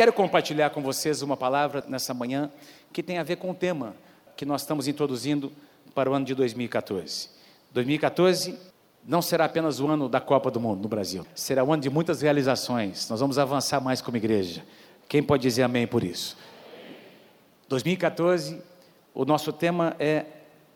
Quero compartilhar com vocês uma palavra nessa manhã que tem a ver com o tema que nós estamos introduzindo para o ano de 2014. 2014 não será apenas o ano da Copa do Mundo no Brasil, será o ano de muitas realizações. Nós vamos avançar mais como igreja. Quem pode dizer amém por isso? 2014, o nosso tema é,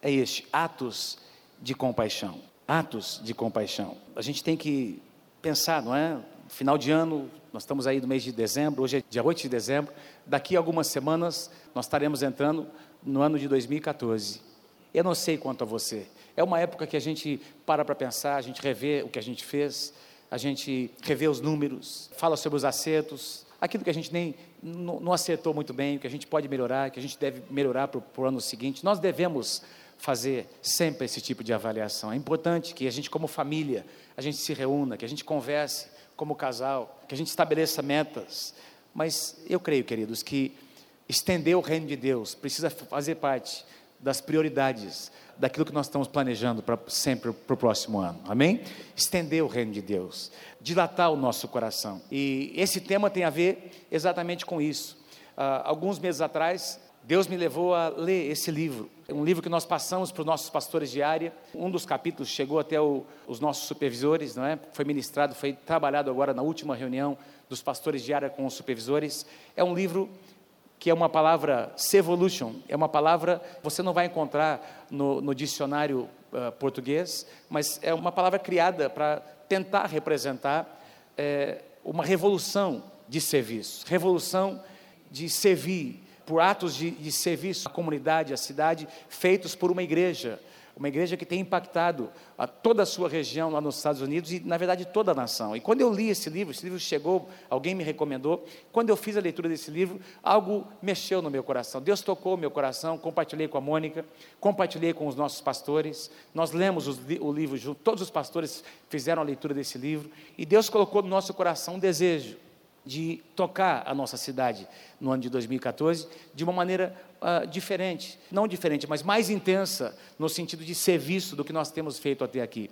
é este: atos de compaixão. Atos de compaixão. A gente tem que pensar, não é? Final de ano, nós estamos aí no mês de dezembro, hoje é dia 8 de dezembro. Daqui a algumas semanas, nós estaremos entrando no ano de 2014. Eu não sei quanto a você. É uma época que a gente para para pensar, a gente revê o que a gente fez, a gente revê os números, fala sobre os acertos, aquilo que a gente nem não, acertou muito bem, o que a gente pode melhorar, que a gente deve melhorar para o ano seguinte. Nós devemos fazer sempre esse tipo de avaliação. É importante que a gente, como família, a gente se reúna, que a gente converse como casal, que a gente estabeleça metas. Mas eu creio, queridos, que estender o reino de Deus precisa fazer parte das prioridades daquilo que nós estamos planejando para sempre para o próximo ano. Amém? Estender o reino de Deus, dilatar o nosso coração. E esse tema tem a ver exatamente com isso. Uh, alguns meses atrás, Deus me levou a ler esse livro. Um livro que nós passamos para os nossos pastores de área. Um dos capítulos chegou até o, os nossos supervisores, não é? Foi ministrado, foi trabalhado agora na última reunião dos pastores de área com os supervisores. É um livro que é uma palavra Sevolution, é uma palavra você não vai encontrar no, no dicionário uh, português, mas é uma palavra criada para tentar representar é, uma revolução de serviço, revolução de servir, por atos de, de serviço à comunidade, à cidade, feitos por uma igreja, uma igreja que tem impactado a toda a sua região lá nos Estados Unidos e, na verdade, toda a nação. E quando eu li esse livro, esse livro chegou, alguém me recomendou, quando eu fiz a leitura desse livro, algo mexeu no meu coração. Deus tocou o meu coração, compartilhei com a Mônica, compartilhei com os nossos pastores, nós lemos o livro junto, todos os pastores fizeram a leitura desse livro, e Deus colocou no nosso coração um desejo de tocar a nossa cidade no ano de 2014 de uma maneira uh, diferente, não diferente, mas mais intensa no sentido de serviço do que nós temos feito até aqui.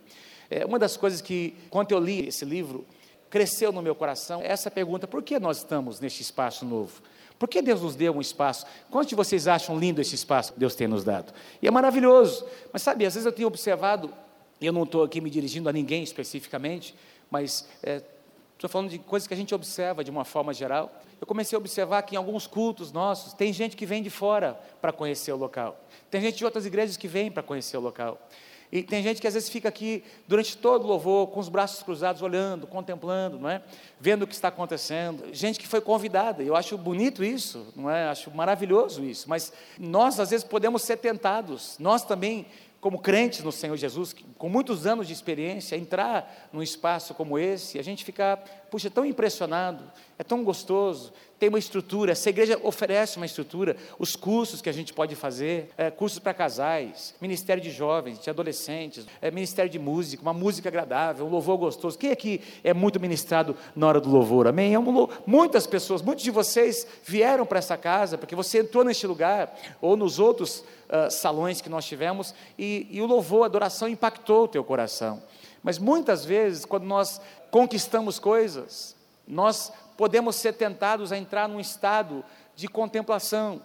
É, uma das coisas que, quando eu li esse livro, cresceu no meu coração essa pergunta: por que nós estamos neste espaço novo? Por que Deus nos deu um espaço? Quantos de vocês acham lindo esse espaço que Deus tem nos dado? E é maravilhoso, mas sabe, às vezes eu tenho observado, eu não estou aqui me dirigindo a ninguém especificamente, mas é, Estou falando de coisas que a gente observa de uma forma geral. Eu comecei a observar que em alguns cultos nossos, tem gente que vem de fora para conhecer o local. Tem gente de outras igrejas que vem para conhecer o local. E tem gente que às vezes fica aqui durante todo o louvor, com os braços cruzados, olhando, contemplando, não é? Vendo o que está acontecendo. Gente que foi convidada. Eu acho bonito isso, não é? Acho maravilhoso isso. Mas nós às vezes podemos ser tentados. Nós também como crentes no Senhor Jesus, com muitos anos de experiência, entrar num espaço como esse, a gente ficar, puxa, tão impressionado, é tão gostoso, tem uma estrutura, essa igreja oferece uma estrutura, os cursos que a gente pode fazer, é, cursos para casais, ministério de jovens, de adolescentes, é, ministério de música, uma música agradável, um louvor gostoso. Quem aqui é muito ministrado na hora do louvor? Amém? É um, muitas pessoas, muitos de vocês vieram para essa casa, porque você entrou neste lugar, ou nos outros uh, salões que nós tivemos, e, e o louvor, a adoração impactou o teu coração. Mas muitas vezes, quando nós conquistamos coisas, nós podemos ser tentados a entrar num estado de contemplação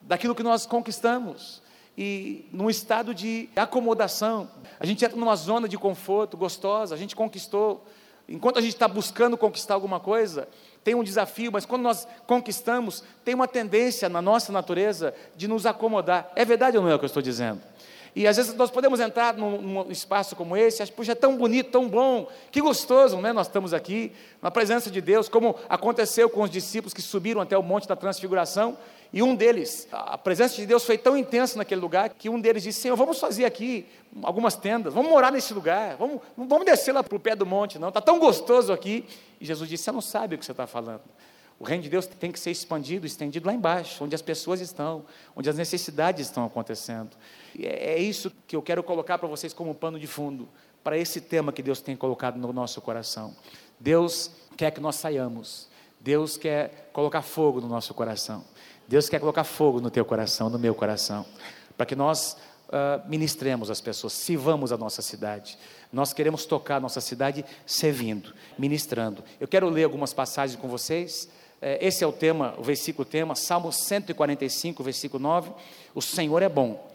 daquilo que nós conquistamos e num estado de acomodação. A gente entra numa zona de conforto gostosa, a gente conquistou. Enquanto a gente está buscando conquistar alguma coisa, tem um desafio, mas quando nós conquistamos, tem uma tendência na nossa natureza de nos acomodar. É verdade ou não é o que eu estou dizendo? E às vezes nós podemos entrar num, num espaço como esse, acho, puxa, é tão bonito, tão bom, que gostoso, né? Nós estamos aqui, na presença de Deus, como aconteceu com os discípulos que subiram até o Monte da Transfiguração, e um deles, a presença de Deus foi tão intensa naquele lugar, que um deles disse: Senhor, vamos fazer aqui algumas tendas, vamos morar nesse lugar, vamos, vamos descer lá para o pé do monte, não, está tão gostoso aqui. E Jesus disse: Você não sabe o que você está falando. O reino de Deus tem que ser expandido, estendido lá embaixo, onde as pessoas estão, onde as necessidades estão acontecendo. É, é isso que eu quero colocar para vocês como pano de fundo, para esse tema que Deus tem colocado no nosso coração. Deus quer que nós saiamos, Deus quer colocar fogo no nosso coração, Deus quer colocar fogo no teu coração, no meu coração, para que nós uh, ministremos as pessoas, sirvamos a nossa cidade. Nós queremos tocar a nossa cidade servindo, ministrando. Eu quero ler algumas passagens com vocês É, esse é o tema, o versículo tema, Salmo 145, versículo 9. O Senhor é bom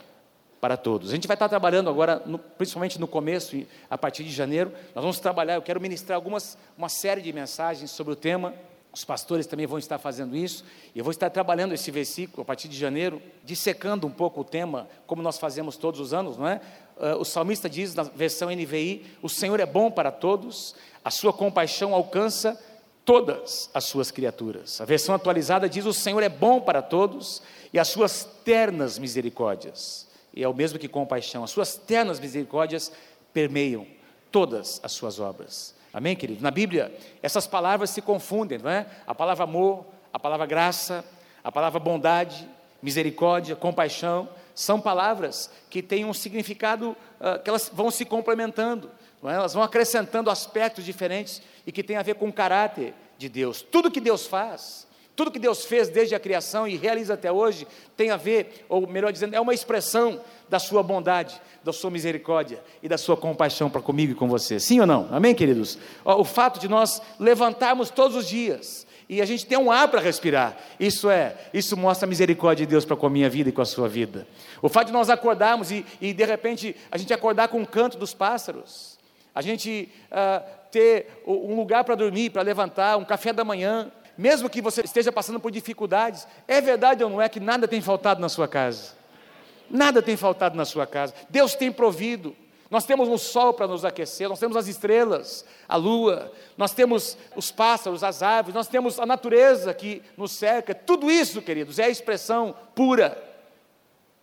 para todos. A gente vai estar trabalhando agora, no, principalmente no começo, a partir de janeiro, nós vamos trabalhar, eu quero ministrar algumas, uma série de mensagens sobre o tema, os pastores também vão estar fazendo isso, e eu vou estar trabalhando esse versículo a partir de janeiro, dissecando um pouco o tema, como nós fazemos todos os anos, não é? Uh, o salmista diz na versão NVI: O Senhor é bom para todos, a sua compaixão alcança todas as suas criaturas. A versão atualizada diz: O Senhor é bom para todos e as suas ternas misericórdias e é o mesmo que compaixão. As suas ternas misericórdias permeiam todas as suas obras. Amém, querido? Na Bíblia, essas palavras se confundem, não é? A palavra amor, a palavra graça, a palavra bondade, misericórdia, compaixão, são palavras que têm um significado, uh, que elas vão se complementando, é? elas vão acrescentando aspectos diferentes e que têm a ver com o caráter de Deus. Tudo que Deus faz, tudo que Deus fez desde a criação e realiza até hoje tem a ver, ou melhor dizendo, é uma expressão da sua bondade, da sua misericórdia e da sua compaixão para comigo e com você. Sim ou não? Amém, queridos? O fato de nós levantarmos todos os dias e a gente ter um ar para respirar, isso é, isso mostra a misericórdia de Deus para com a minha vida e com a sua vida. O fato de nós acordarmos e, e de repente a gente acordar com o canto dos pássaros, a gente uh, ter um lugar para dormir, para levantar, um café da manhã, mesmo que você esteja passando por dificuldades, é verdade ou não é que nada tem faltado na sua casa? Nada tem faltado na sua casa. Deus tem provido. Nós temos um sol para nos aquecer, nós temos as estrelas, a lua, nós temos os pássaros, as árvores, nós temos a natureza que nos cerca. Tudo isso, queridos, é a expressão pura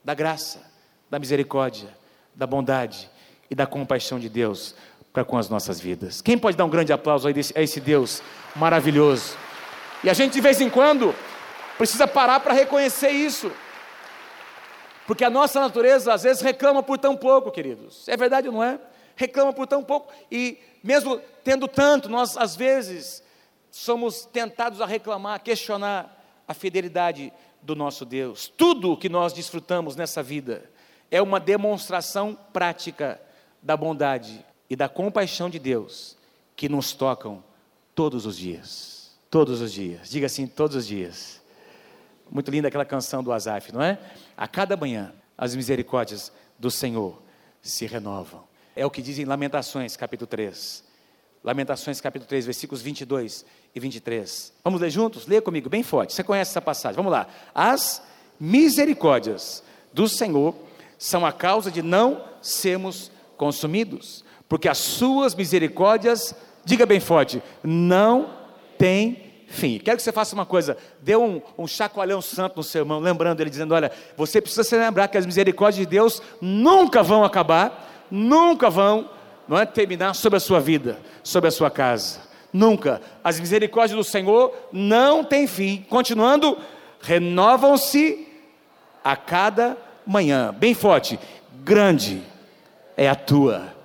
da graça, da misericórdia, da bondade e da compaixão de Deus para com as nossas vidas. Quem pode dar um grande aplauso a esse Deus maravilhoso? E a gente de vez em quando precisa parar para reconhecer isso. Porque a nossa natureza às vezes reclama por tão pouco, queridos. É verdade ou não é? Reclama por tão pouco. E mesmo tendo tanto, nós às vezes somos tentados a reclamar, a questionar a fidelidade do nosso Deus. Tudo o que nós desfrutamos nessa vida é uma demonstração prática da bondade e da compaixão de Deus que nos tocam todos os dias. Todos os dias. Diga assim, todos os dias. Muito linda aquela canção do Azaf, não é? A cada manhã, as misericórdias do Senhor se renovam. É o que diz em Lamentações, capítulo 3. Lamentações, capítulo 3, versículos 22 e 23. Vamos ler juntos? Leia comigo, bem forte. Você conhece essa passagem? Vamos lá. As misericórdias do Senhor são a causa de não sermos consumidos, porque as suas misericórdias, diga bem forte, não tem fim. Quero que você faça uma coisa, dê um, um chacoalhão santo no seu irmão, lembrando ele, dizendo: Olha, você precisa se lembrar que as misericórdias de Deus nunca vão acabar, nunca vão não é, terminar sobre a sua vida, sobre a sua casa. Nunca. As misericórdias do Senhor não têm fim. Continuando, renovam-se a cada manhã. Bem forte. Grande é a tua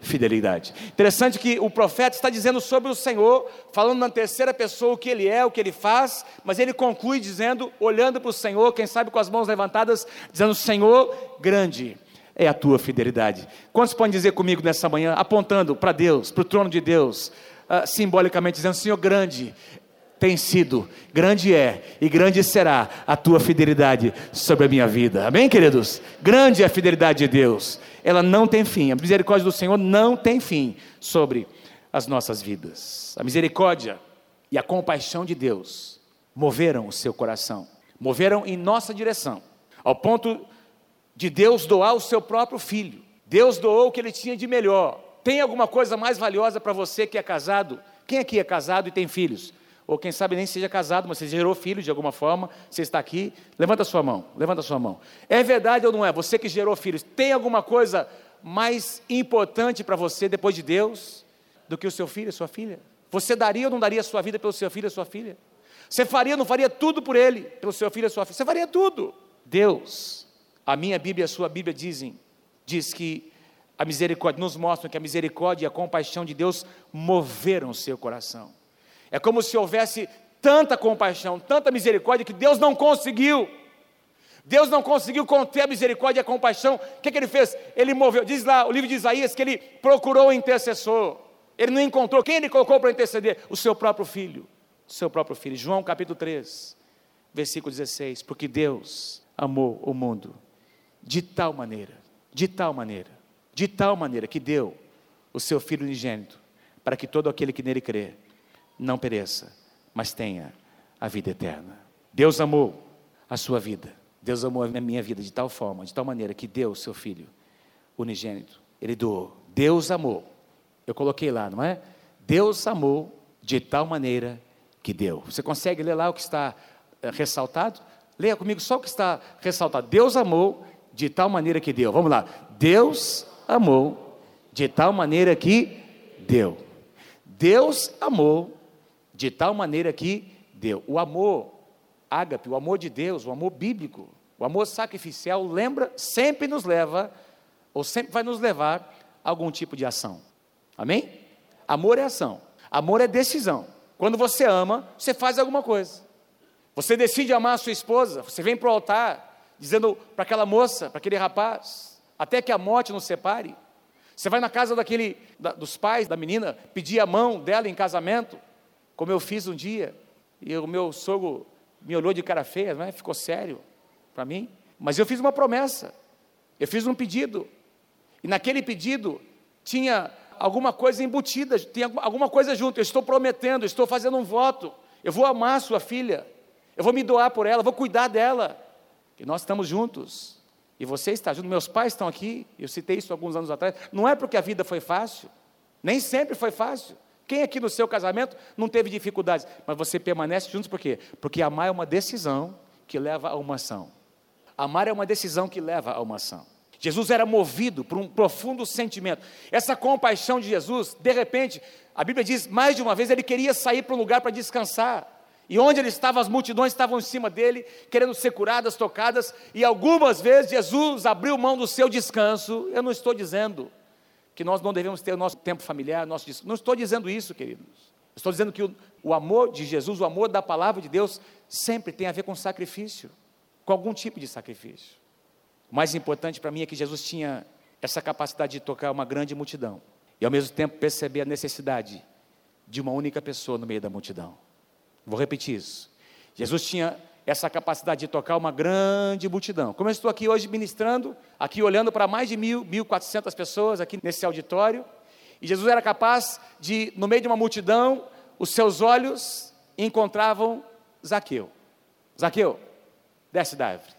fidelidade. Interessante que o profeta está dizendo sobre o Senhor, falando na terceira pessoa o que ele é, o que ele faz, mas ele conclui dizendo, olhando para o Senhor, quem sabe com as mãos levantadas, dizendo: Senhor, grande é a tua fidelidade. Quantos podem dizer comigo nessa manhã, apontando para Deus, para o trono de Deus, uh, simbolicamente dizendo: Senhor, grande tem sido, grande é e grande será a tua fidelidade sobre a minha vida. Amém, queridos? Grande é a fidelidade de Deus ela não tem fim. A misericórdia do Senhor não tem fim sobre as nossas vidas. A misericórdia e a compaixão de Deus moveram o seu coração, moveram em nossa direção, ao ponto de Deus doar o seu próprio filho. Deus doou o que ele tinha de melhor. Tem alguma coisa mais valiosa para você que é casado? Quem aqui é casado e tem filhos? Ou quem sabe nem seja casado, mas você gerou filho de alguma forma, você está aqui, levanta a sua mão, levanta a sua mão. É verdade ou não é? Você que gerou filhos, tem alguma coisa mais importante para você depois de Deus do que o seu filho, a sua filha? Você daria ou não daria a sua vida pelo seu filho, a sua filha? Você faria ou não faria tudo por ele, pelo seu filho, a sua filha? Você faria tudo. Deus, a minha Bíblia e a sua Bíblia dizem, diz que a misericórdia, nos mostram que a misericórdia e a compaixão de Deus moveram o seu coração. É como se houvesse tanta compaixão, tanta misericórdia que Deus não conseguiu. Deus não conseguiu conter a misericórdia e a compaixão. O que, que ele fez? Ele moveu. Diz lá o livro de Isaías que ele procurou o intercessor. Ele não encontrou. Quem ele colocou para interceder? O seu próprio filho. seu próprio filho. João capítulo 3, versículo 16. Porque Deus amou o mundo de tal maneira, de tal maneira, de tal maneira que deu o seu filho unigênito, para que todo aquele que nele crê não pereça, mas tenha a vida eterna. Deus amou a sua vida. Deus amou a minha vida de tal forma, de tal maneira que deu o seu filho unigênito. Ele doou. Deus amou. Eu coloquei lá, não é? Deus amou de tal maneira que deu. Você consegue ler lá o que está é, ressaltado? Leia comigo só o que está ressaltado. Deus amou de tal maneira que deu. Vamos lá. Deus amou de tal maneira que deu. Deus amou de tal maneira que deu. O amor ágape, o amor de Deus, o amor bíblico, o amor sacrificial, lembra, sempre nos leva, ou sempre vai nos levar a algum tipo de ação. Amém? Amor é ação, amor é decisão. Quando você ama, você faz alguma coisa. Você decide amar a sua esposa, você vem para o altar, dizendo para aquela moça, para aquele rapaz, até que a morte nos separe. Você vai na casa daquele, da, dos pais da menina, pedir a mão dela em casamento, como eu fiz um dia, e o meu sogro me olhou de cara feia, não é? ficou sério para mim. Mas eu fiz uma promessa, eu fiz um pedido, e naquele pedido tinha alguma coisa embutida, tinha alguma coisa junto. Eu estou prometendo, estou fazendo um voto. Eu vou amar sua filha, eu vou me doar por ela, vou cuidar dela. E nós estamos juntos. E você está junto, meus pais estão aqui, eu citei isso alguns anos atrás. Não é porque a vida foi fácil, nem sempre foi fácil. Quem aqui no seu casamento não teve dificuldades? Mas você permanece juntos por quê? Porque amar é uma decisão que leva a uma ação. Amar é uma decisão que leva a uma ação. Jesus era movido por um profundo sentimento. Essa compaixão de Jesus, de repente, a Bíblia diz, mais de uma vez ele queria sair para um lugar para descansar. E onde ele estava, as multidões estavam em cima dele, querendo ser curadas, tocadas, e algumas vezes Jesus abriu mão do seu descanso. Eu não estou dizendo que nós não devemos ter o nosso tempo familiar, nosso descanso. Não estou dizendo isso, queridos. Estou dizendo que o, o amor de Jesus, o amor da palavra de Deus, sempre tem a ver com sacrifício, com algum tipo de sacrifício. O mais importante para mim é que Jesus tinha essa capacidade de tocar uma grande multidão e ao mesmo tempo perceber a necessidade de uma única pessoa no meio da multidão. Vou repetir isso. Jesus tinha essa capacidade de tocar uma grande multidão. Como eu estou aqui hoje ministrando, aqui olhando para mais de mil, mil quatrocentas pessoas aqui nesse auditório, e Jesus era capaz de, no meio de uma multidão, os seus olhos encontravam Zaqueu. Zaqueu, desce da árvore.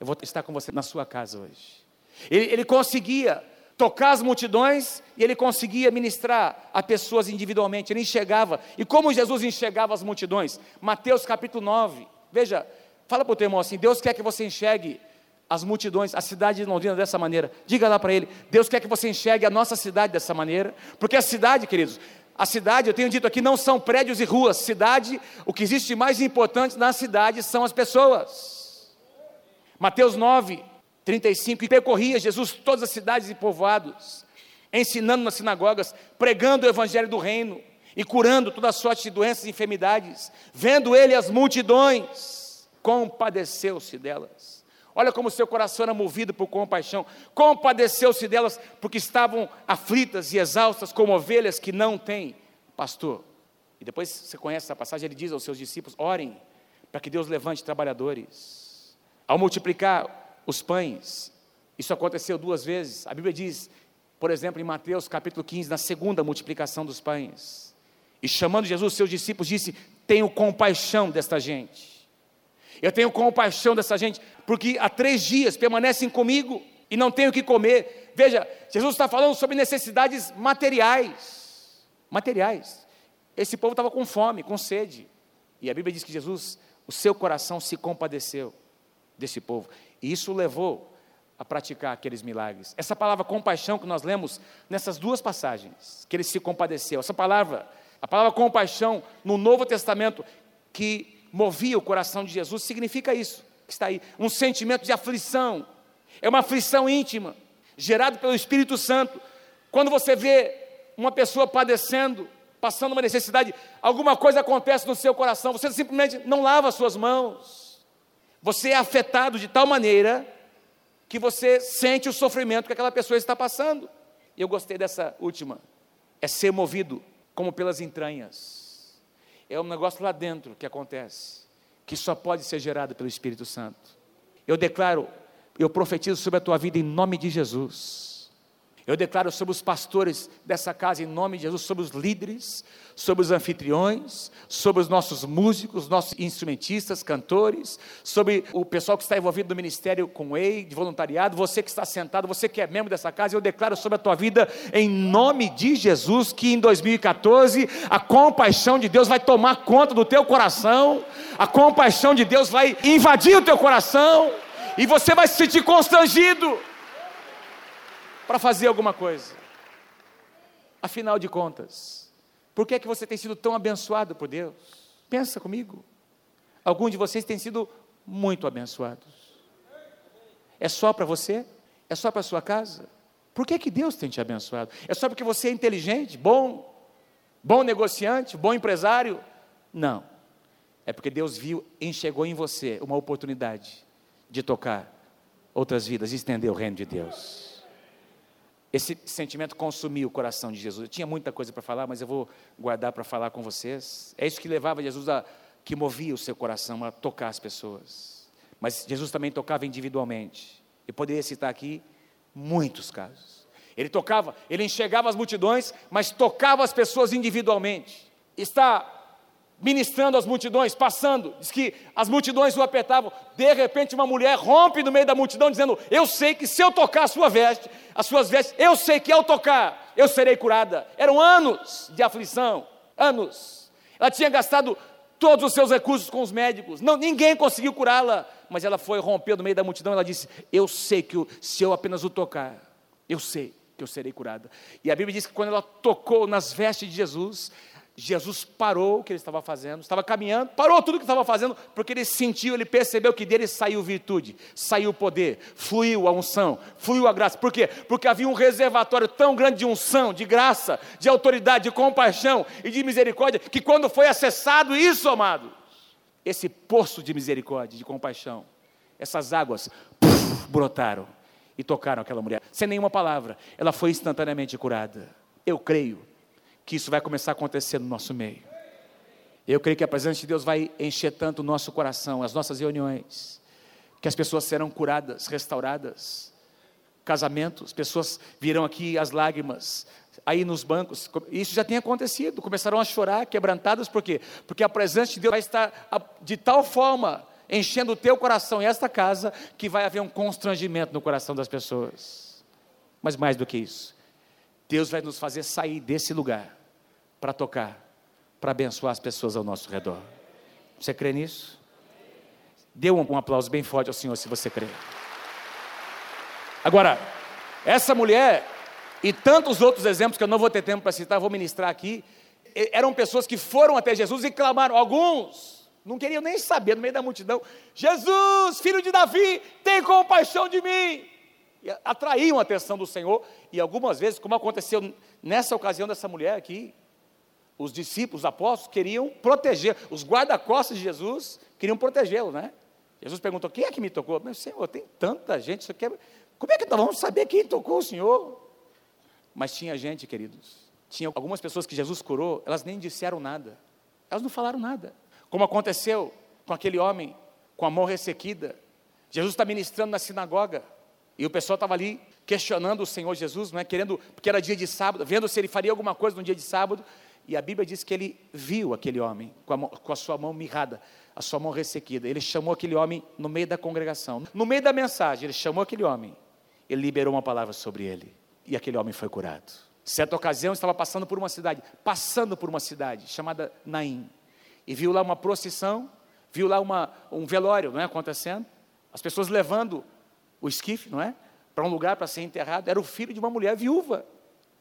Eu vou estar com você na sua casa hoje. Ele, ele conseguia tocar as multidões e ele conseguia ministrar a pessoas individualmente. Ele enxergava. E como Jesus enxergava as multidões? Mateus capítulo 9. Veja, fala para o teu irmão assim: Deus quer que você enxergue as multidões, a cidade de Londrina dessa maneira. Diga lá para ele: Deus quer que você enxergue a nossa cidade dessa maneira. Porque a cidade, queridos, a cidade, eu tenho dito aqui, não são prédios e ruas. Cidade, o que existe mais importante na cidade são as pessoas. Mateus 9, 35. E percorria Jesus todas as cidades e povoados, ensinando nas sinagogas, pregando o evangelho do reino e curando toda sorte de doenças e enfermidades. Vendo ele as multidões, compadeceu-se delas. Olha como seu coração era movido por compaixão. Compadeceu-se delas porque estavam aflitas e exaustas como ovelhas que não têm pastor. E depois você conhece essa passagem, ele diz aos seus discípulos: orem para que Deus levante trabalhadores. Ao multiplicar os pães, isso aconteceu duas vezes. A Bíblia diz, por exemplo, em Mateus capítulo 15, na segunda multiplicação dos pães, e chamando Jesus, seus discípulos, disse: Tenho compaixão desta gente. Eu tenho compaixão dessa gente, porque há três dias permanecem comigo e não tenho o que comer. Veja, Jesus está falando sobre necessidades materiais. Materiais. Esse povo estava com fome, com sede. E a Bíblia diz que Jesus, o seu coração se compadeceu desse povo. E isso levou a praticar aqueles milagres. Essa palavra compaixão que nós lemos nessas duas passagens, que ele se compadeceu. Essa palavra a palavra compaixão no Novo Testamento que movia o coração de Jesus significa isso, que está aí, um sentimento de aflição. É uma aflição íntima, gerada pelo Espírito Santo. Quando você vê uma pessoa padecendo, passando uma necessidade, alguma coisa acontece no seu coração, você simplesmente não lava as suas mãos. Você é afetado de tal maneira que você sente o sofrimento que aquela pessoa está passando. E eu gostei dessa última. É ser movido como pelas entranhas. é um negócio lá dentro que acontece, que só pode ser gerado pelo Espírito Santo. Eu declaro, eu profetizo sobre a tua vida em nome de Jesus eu declaro sobre os pastores dessa casa, em nome de Jesus, sobre os líderes, sobre os anfitriões, sobre os nossos músicos, nossos instrumentistas, cantores, sobre o pessoal que está envolvido no ministério com EI, de voluntariado, você que está sentado, você que é membro dessa casa, eu declaro sobre a tua vida, em nome de Jesus, que em 2014 a compaixão de Deus vai tomar conta do teu coração, a compaixão de Deus vai invadir o teu coração, e você vai se sentir constrangido para fazer alguma coisa. Afinal de contas, por que é que você tem sido tão abençoado por Deus? Pensa comigo. Alguns de vocês têm sido muito abençoados. É só para você? É só para sua casa? Por que, que Deus tem te abençoado? É só porque você é inteligente, bom, bom negociante, bom empresário? Não. É porque Deus viu, enxergou em você uma oportunidade de tocar outras vidas estender o reino de Deus. Esse sentimento consumiu o coração de Jesus. Eu tinha muita coisa para falar, mas eu vou guardar para falar com vocês. É isso que levava Jesus a que movia o seu coração a tocar as pessoas. Mas Jesus também tocava individualmente. Eu poderia citar aqui muitos casos. Ele tocava, ele enxergava as multidões, mas tocava as pessoas individualmente. Está ministrando as multidões, passando, diz que as multidões o apertavam. De repente, uma mulher rompe no meio da multidão, dizendo: Eu sei que se eu tocar a sua veste, as suas vestes, eu sei que ao tocar, eu serei curada. Eram anos de aflição, anos. Ela tinha gastado todos os seus recursos com os médicos, não, ninguém conseguiu curá-la, mas ela foi romper no meio da multidão. Ela disse: Eu sei que se eu apenas o tocar, eu sei que eu serei curada. E a Bíblia diz que quando ela tocou nas vestes de Jesus, Jesus parou o que ele estava fazendo, estava caminhando, parou tudo o que estava fazendo, porque ele sentiu, ele percebeu que dele saiu virtude, saiu poder, fluiu a unção, fluiu a graça. Por quê? Porque havia um reservatório tão grande de unção, de graça, de autoridade, de compaixão e de misericórdia, que quando foi acessado isso, amado, esse poço de misericórdia, de compaixão, essas águas puff, brotaram e tocaram aquela mulher, sem nenhuma palavra, ela foi instantaneamente curada. Eu creio que isso vai começar a acontecer no nosso meio. Eu creio que a presença de Deus vai encher tanto o nosso coração, as nossas reuniões, que as pessoas serão curadas, restauradas, casamentos, pessoas virão aqui as lágrimas, aí nos bancos, isso já tem acontecido, começaram a chorar, quebrantadas, por quê? Porque a presença de Deus vai estar de tal forma enchendo o teu coração e esta casa, que vai haver um constrangimento no coração das pessoas. Mas mais do que isso, Deus vai nos fazer sair desse lugar para tocar, para abençoar as pessoas ao nosso redor. Você crê nisso? Dê um, um aplauso bem forte ao Senhor se você crê. Agora, essa mulher e tantos outros exemplos que eu não vou ter tempo para citar, vou ministrar aqui, eram pessoas que foram até Jesus e clamaram, alguns não queriam nem saber no meio da multidão: Jesus, filho de Davi, tem compaixão de mim. E atraíam a atenção do Senhor, e algumas vezes, como aconteceu nessa ocasião dessa mulher aqui, os discípulos, os apóstolos, queriam proteger, os guarda-costas de Jesus queriam protegê-lo, né? Jesus perguntou: quem é que me tocou? Meu Senhor, tem tanta gente, isso aqui é... como é que nós vamos saber quem tocou o Senhor? Mas tinha gente, queridos, tinha algumas pessoas que Jesus curou, elas nem disseram nada, elas não falaram nada, como aconteceu com aquele homem com a mão ressequida. Jesus está ministrando na sinagoga, e o pessoal estava ali questionando o Senhor Jesus, não é? querendo, porque era dia de sábado, vendo se ele faria alguma coisa no dia de sábado, e a Bíblia diz que ele viu aquele homem com a, mão, com a sua mão mirrada, a sua mão ressequida. Ele chamou aquele homem no meio da congregação. No meio da mensagem, ele chamou aquele homem. Ele liberou uma palavra sobre ele. E aquele homem foi curado. Certa ocasião, estava passando por uma cidade, passando por uma cidade chamada Naim. E viu lá uma procissão, viu lá uma, um velório, não é, acontecendo. As pessoas levando o esquife, não é? Para um lugar para ser enterrado. Era o filho de uma mulher viúva.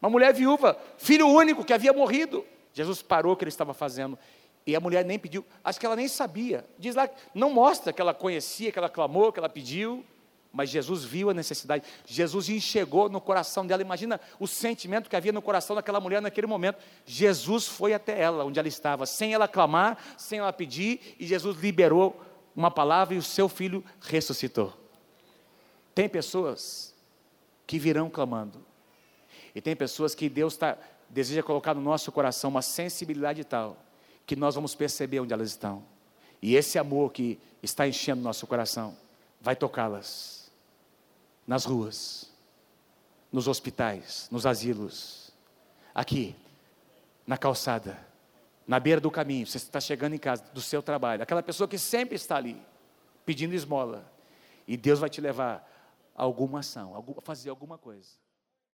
Uma mulher viúva, filho único que havia morrido. Jesus parou o que ele estava fazendo. E a mulher nem pediu, acho que ela nem sabia. Diz lá, não mostra que ela conhecia, que ela clamou, que ela pediu. Mas Jesus viu a necessidade, Jesus enxergou no coração dela. Imagina o sentimento que havia no coração daquela mulher naquele momento. Jesus foi até ela, onde ela estava, sem ela clamar, sem ela pedir, e Jesus liberou uma palavra e o seu filho ressuscitou. Tem pessoas que virão clamando, e tem pessoas que Deus tá, deseja colocar no nosso coração uma sensibilidade tal, que nós vamos perceber onde elas estão. E esse amor que está enchendo nosso coração vai tocá-las nas ruas, nos hospitais, nos asilos, aqui, na calçada, na beira do caminho. Você está chegando em casa, do seu trabalho, aquela pessoa que sempre está ali, pedindo esmola. E Deus vai te levar a alguma ação, a fazer alguma coisa.